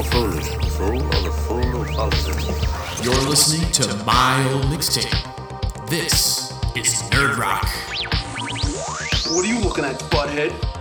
all foolish. Fool of the fool of politics. You're listening to my old mixtape. This is Nerd Rock. What are you looking at, butthead?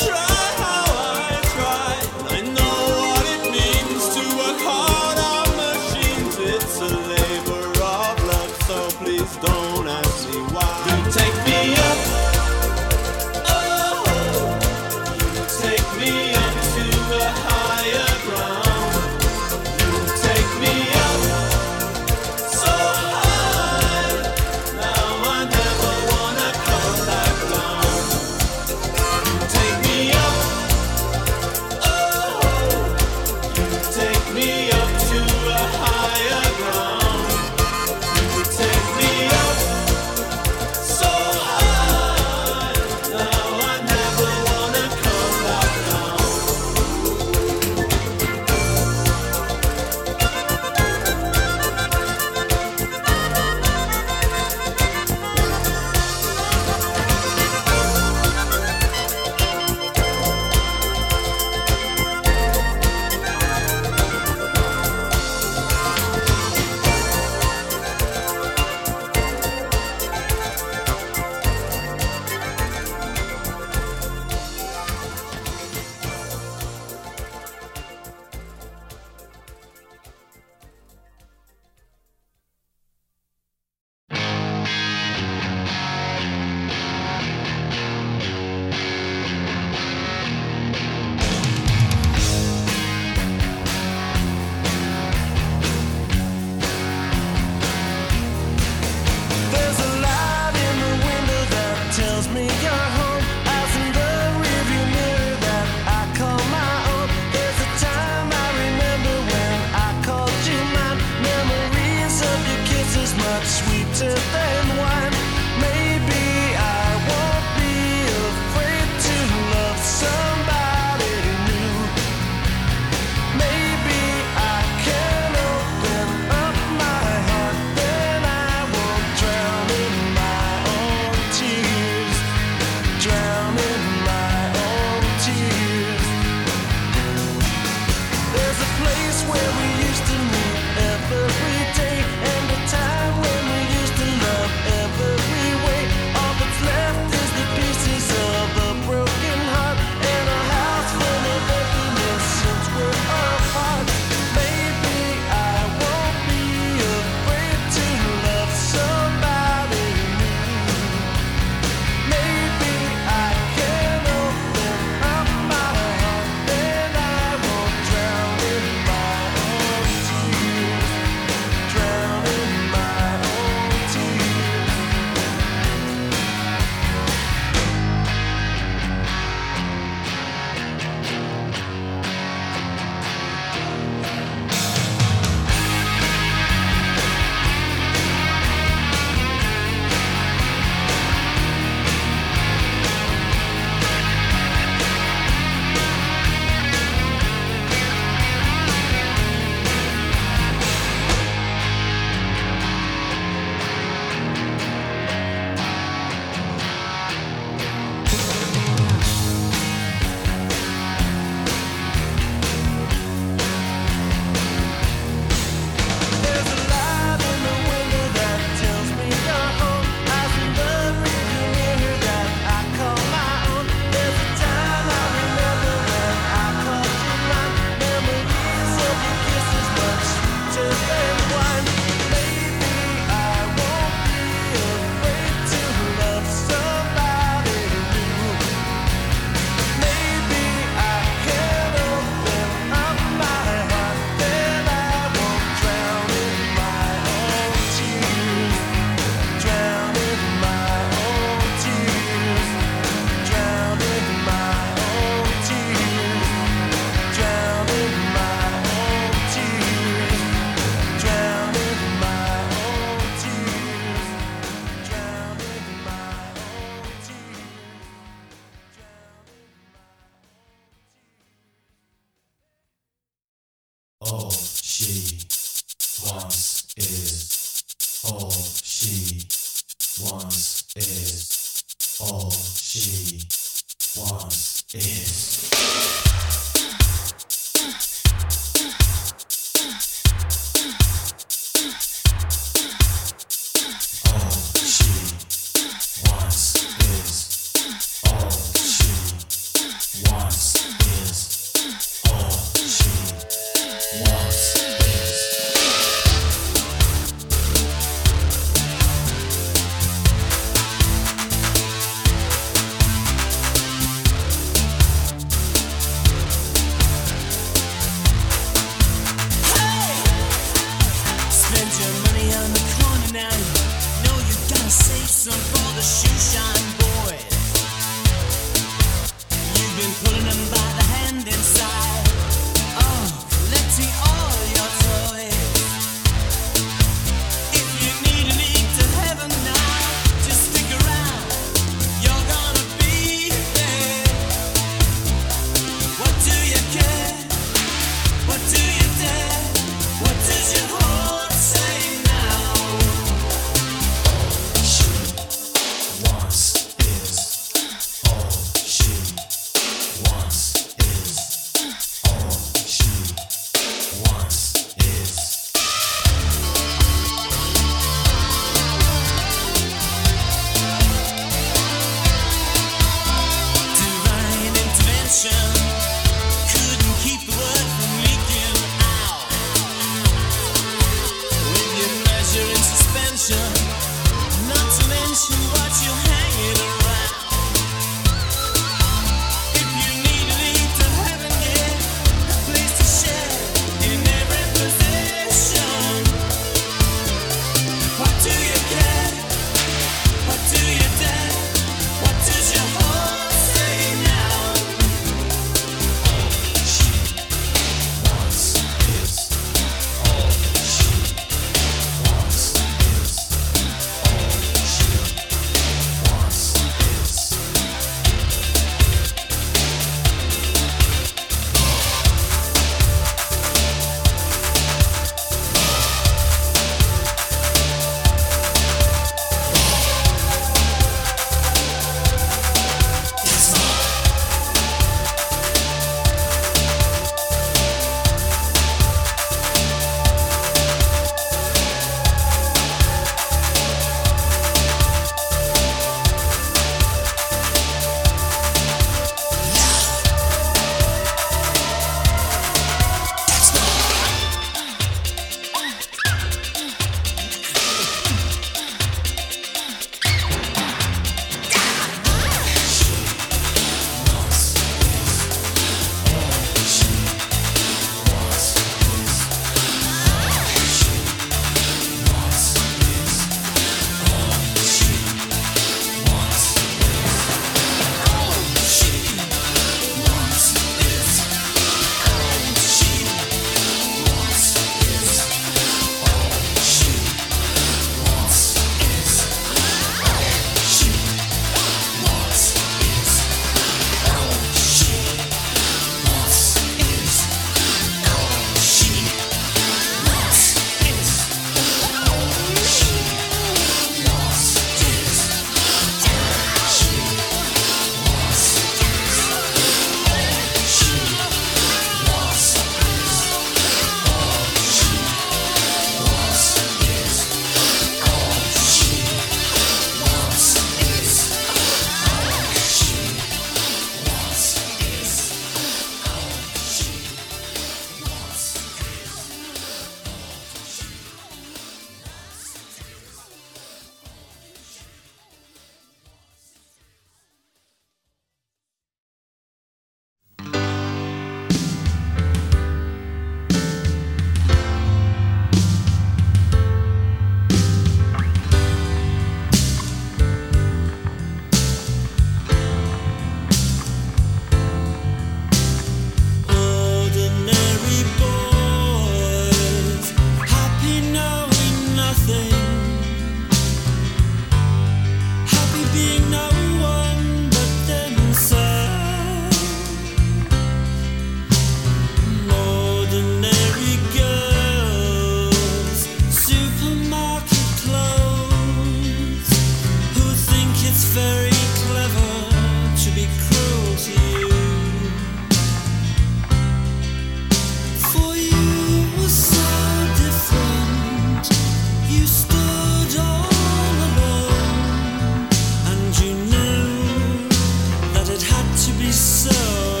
to be so.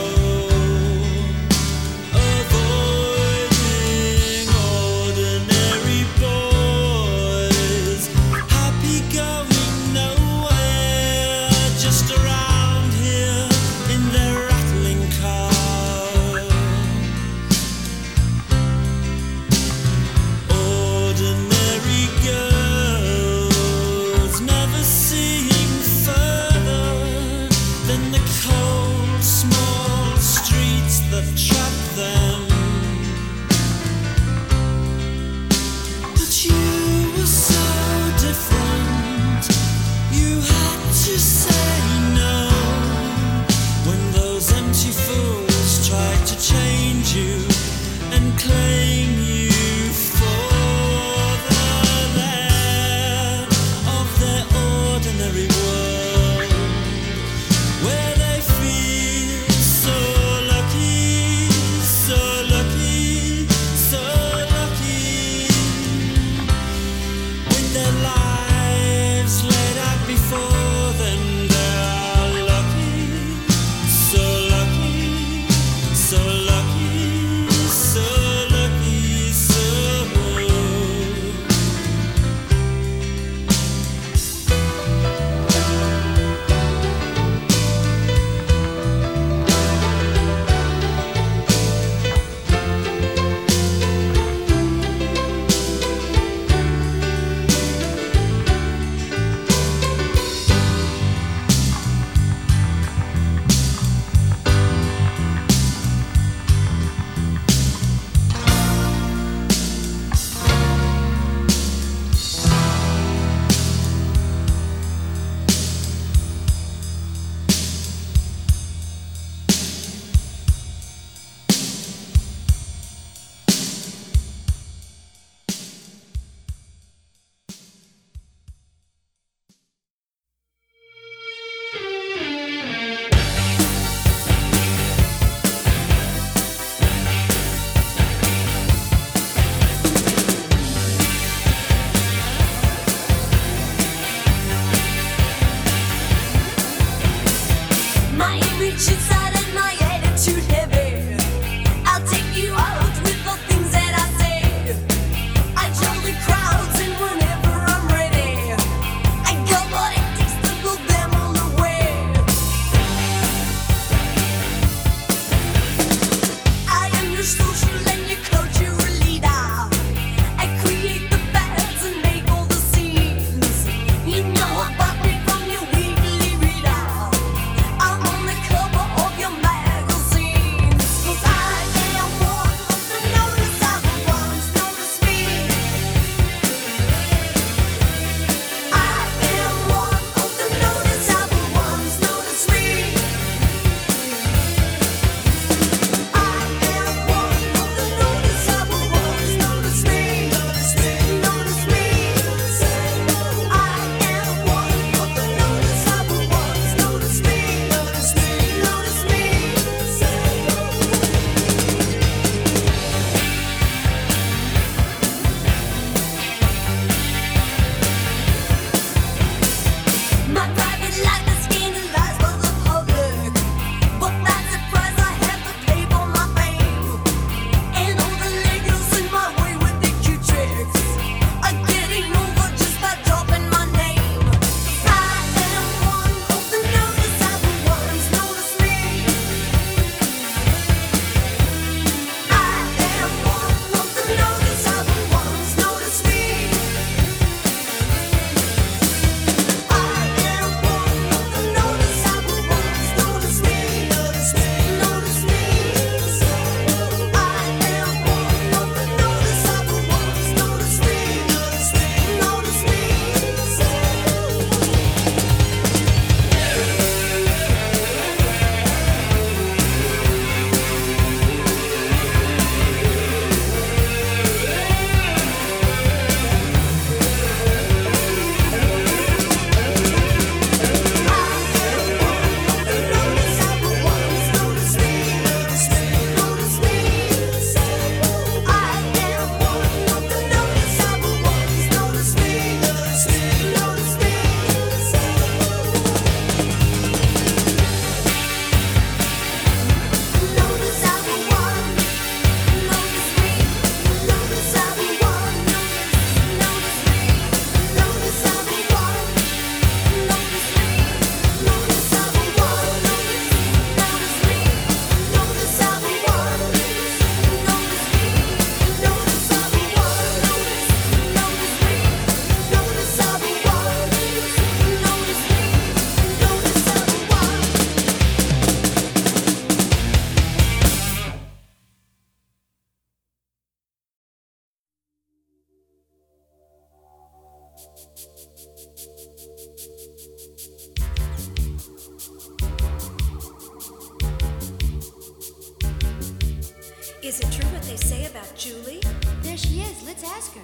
Is it true what they say about Julie? There she is. Let's ask her.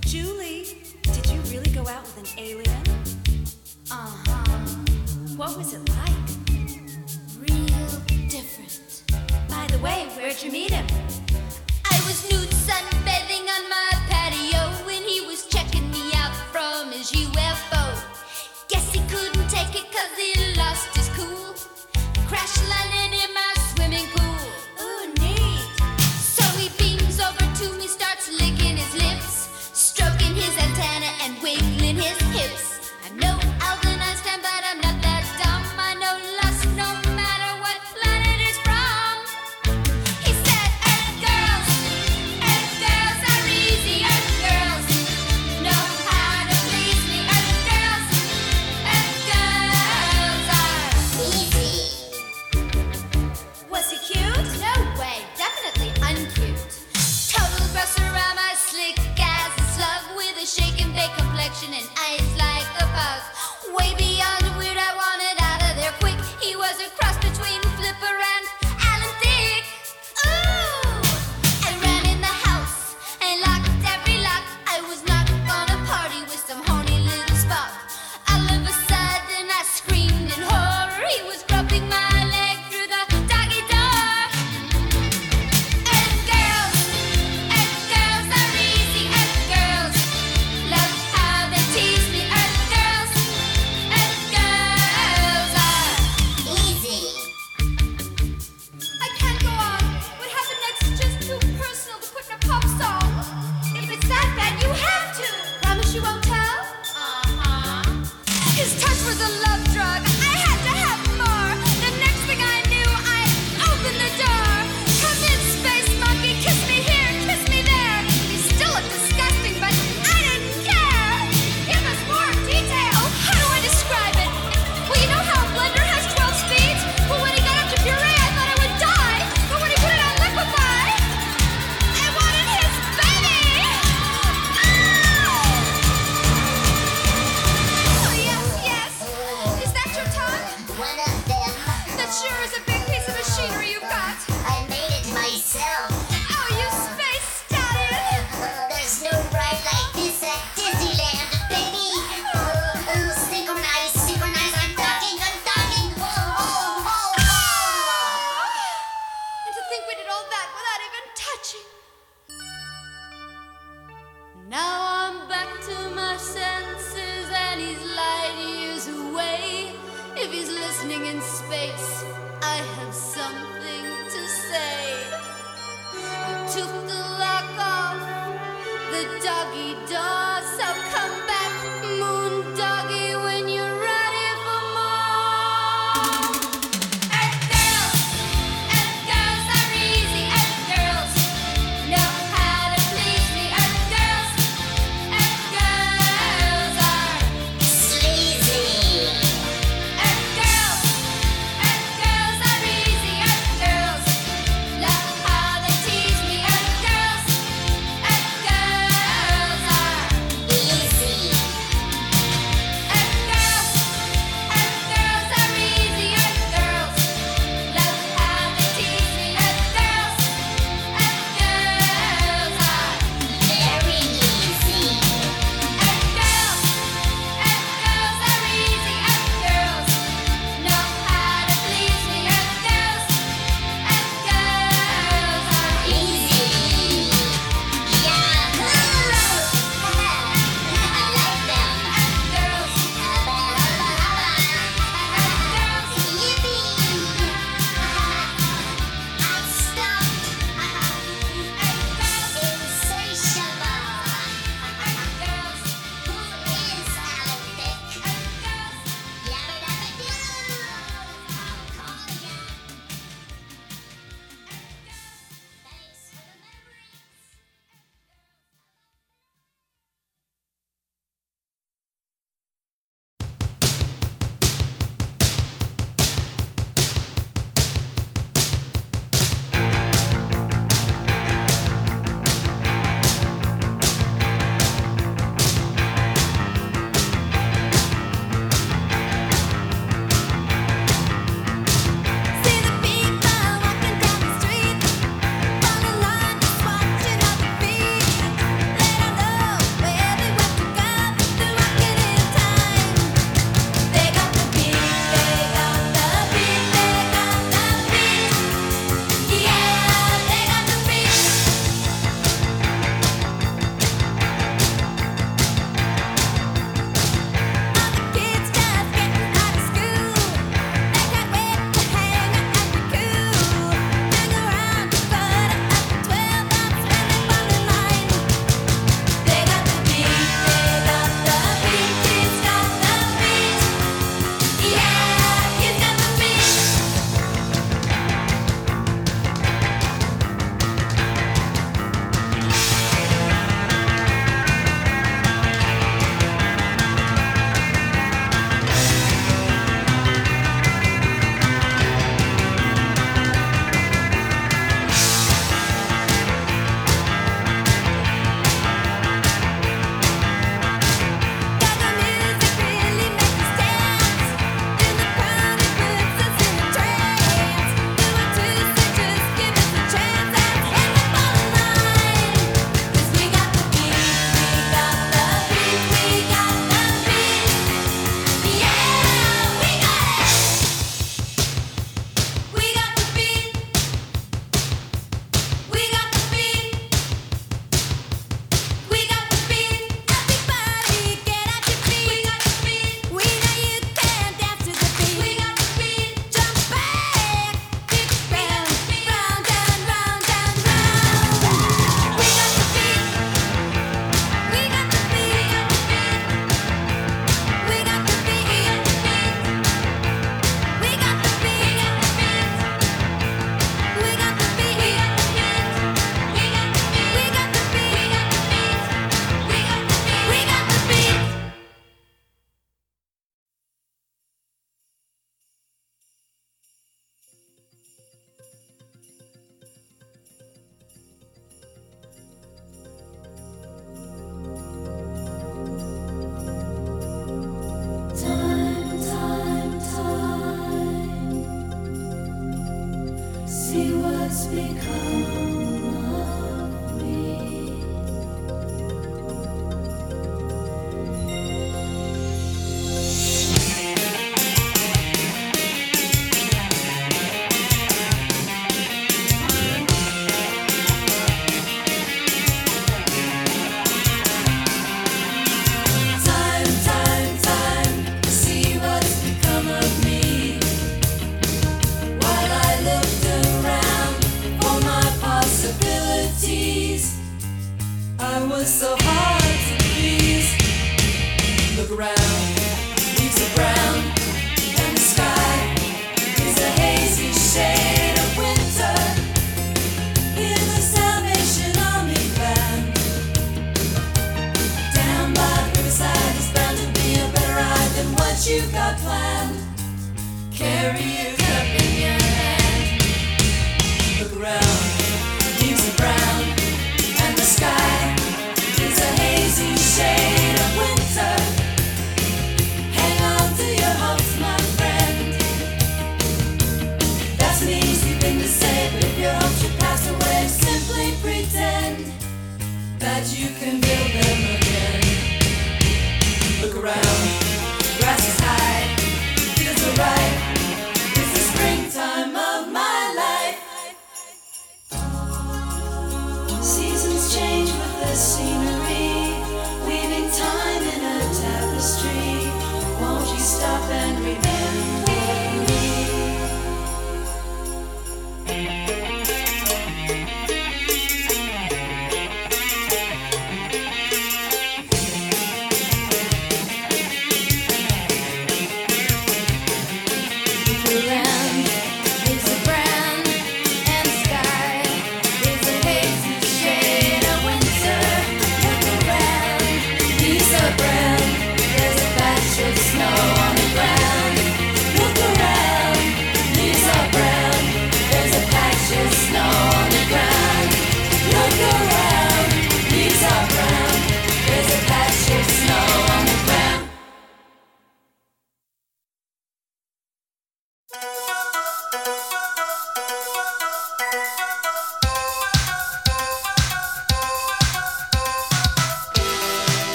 Julie, did you really go out with an alien? Uh huh. What was it like? Real different. By the way, where'd you meet him? I was nude. in space.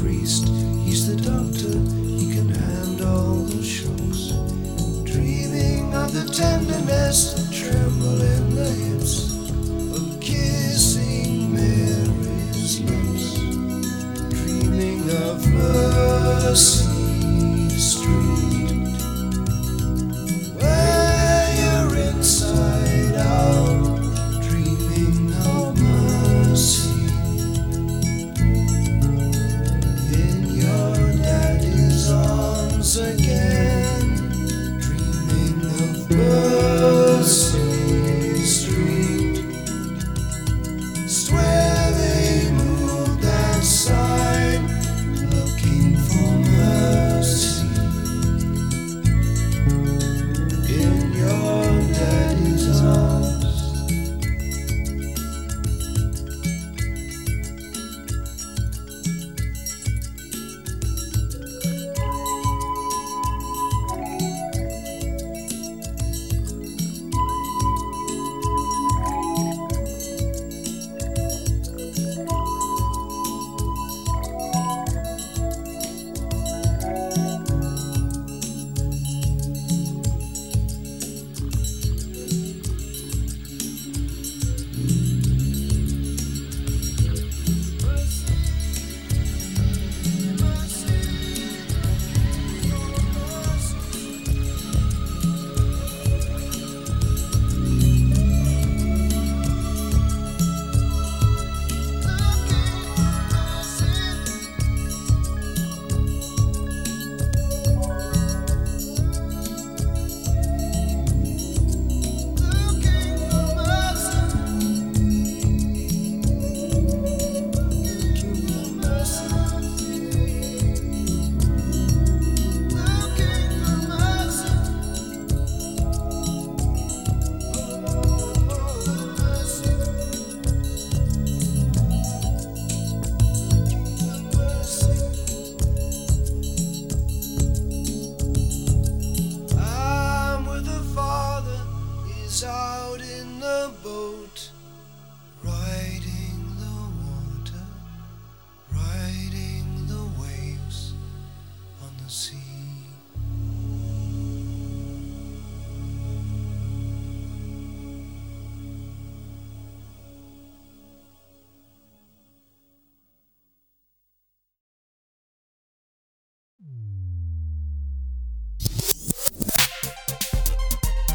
priest, he's the doctor, he can handle the shocks. Dreaming of the tenderness that tremble in the hips of kissing Mary's lips. Dreaming of mercy.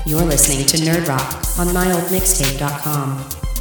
You're listening to Nerd Rock on myoldmixtape.com.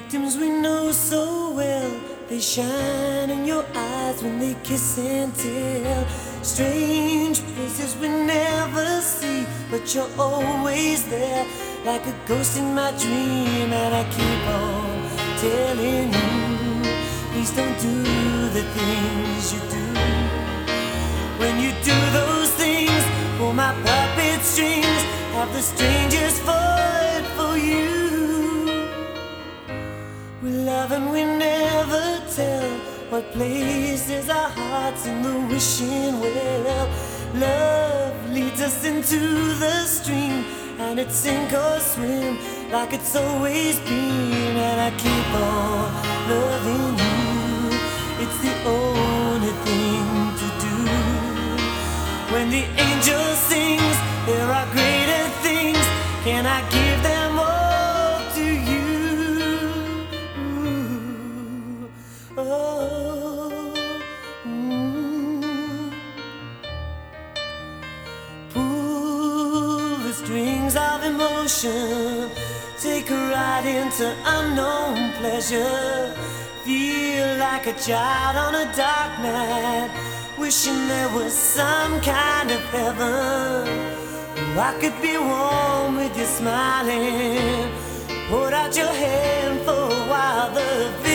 victims we know so well, they shine in your eyes when they kiss and tell. Strange places we never see, but you're always there, like a ghost in my dream. And I keep on telling you, please don't do the things you do. When you do those things, pull my puppet strings, have the strangest fight for you. Love and we never tell what places our hearts in the wishing well. Love leads us into the stream, and it's sink or swim like it's always been. And I keep on loving you. It's the only thing to do. When the angel sings, there are greater things. Can I give emotion, take a ride into unknown pleasure. Feel like a child on a dark night, wishing there was some kind of heaven. Oh, I could be warm with you smiling. Hold out your hand for a while. The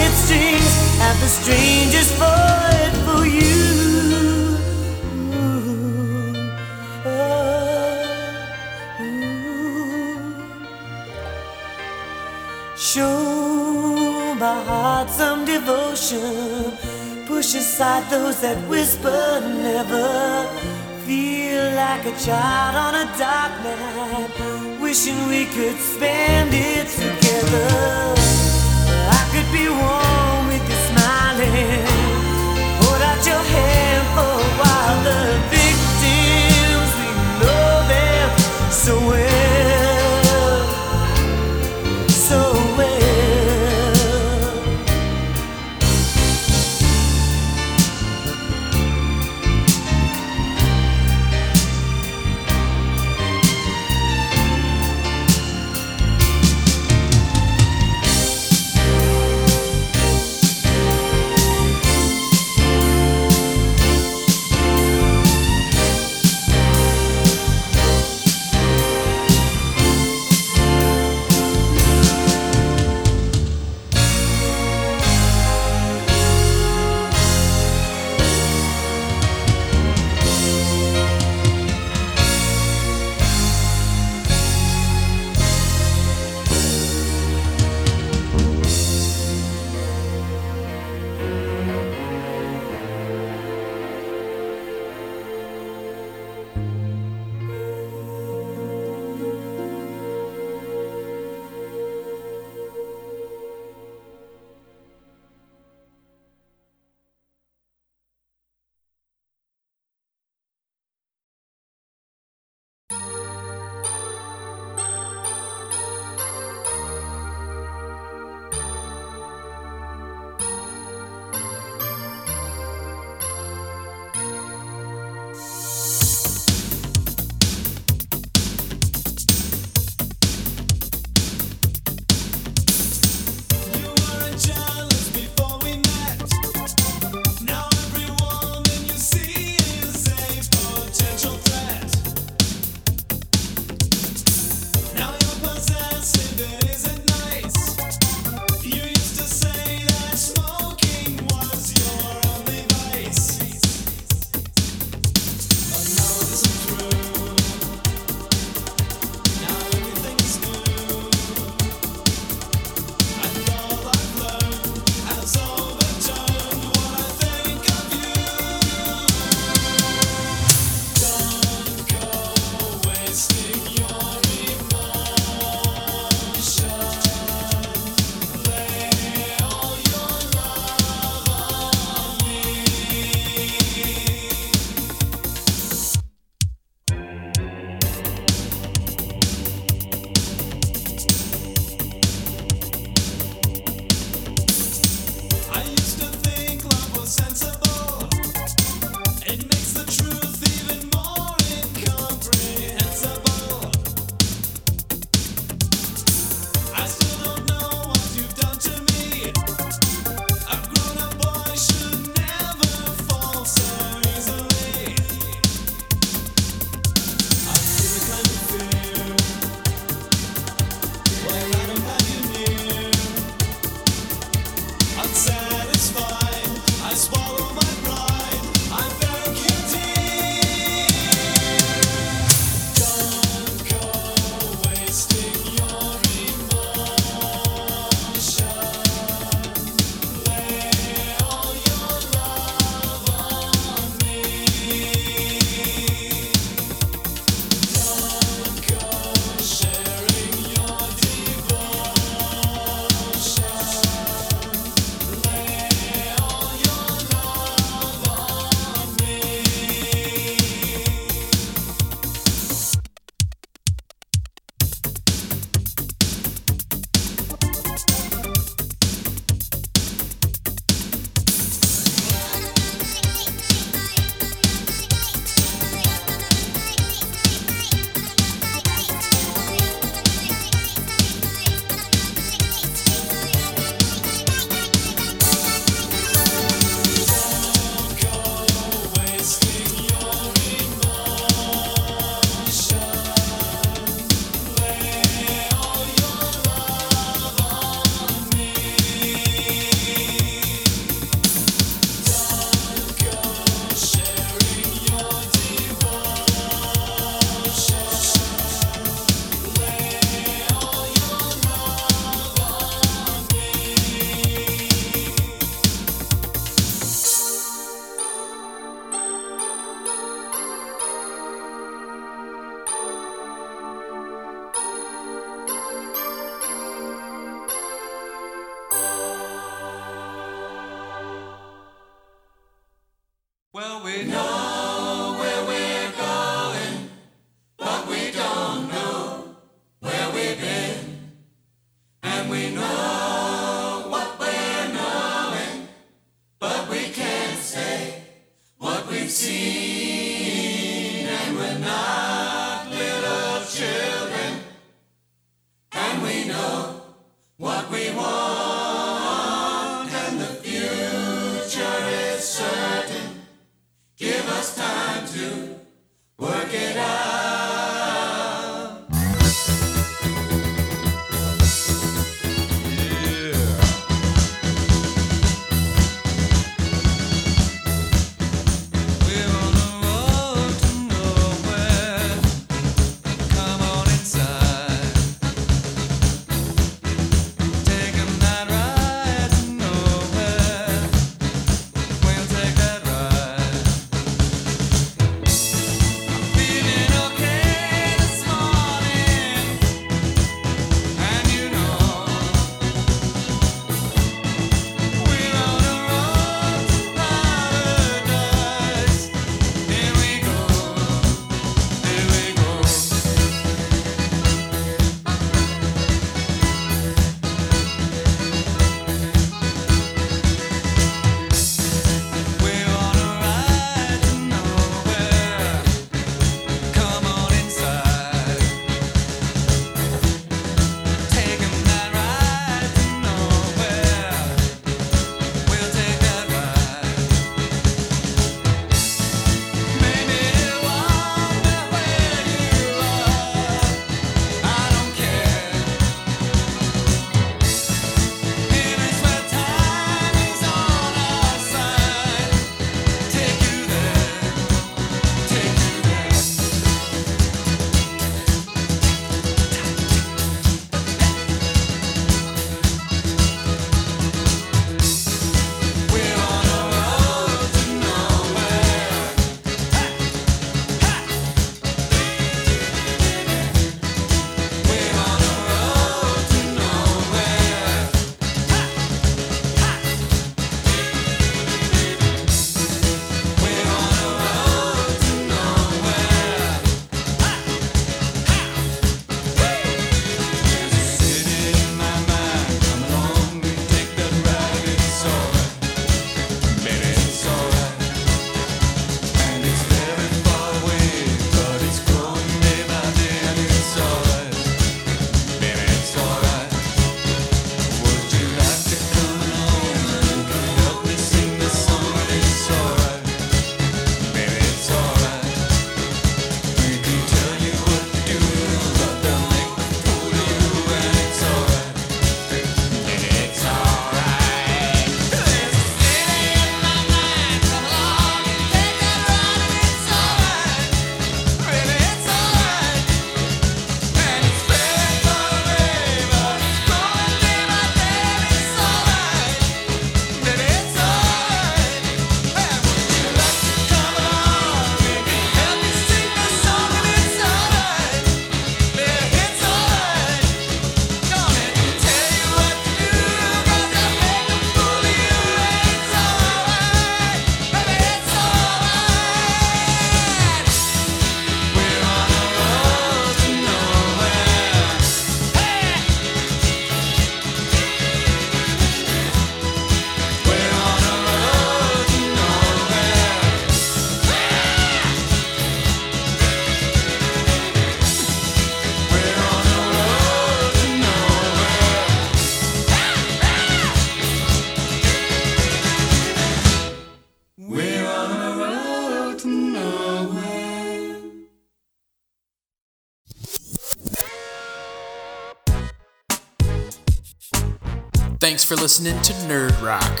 Thanks for listening to Nerd Rock.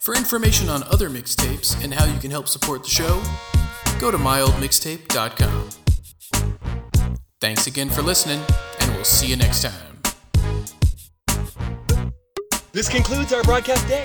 For information on other mixtapes and how you can help support the show, go to mildmixtape.com. Thanks again for listening, and we'll see you next time. This concludes our broadcast day.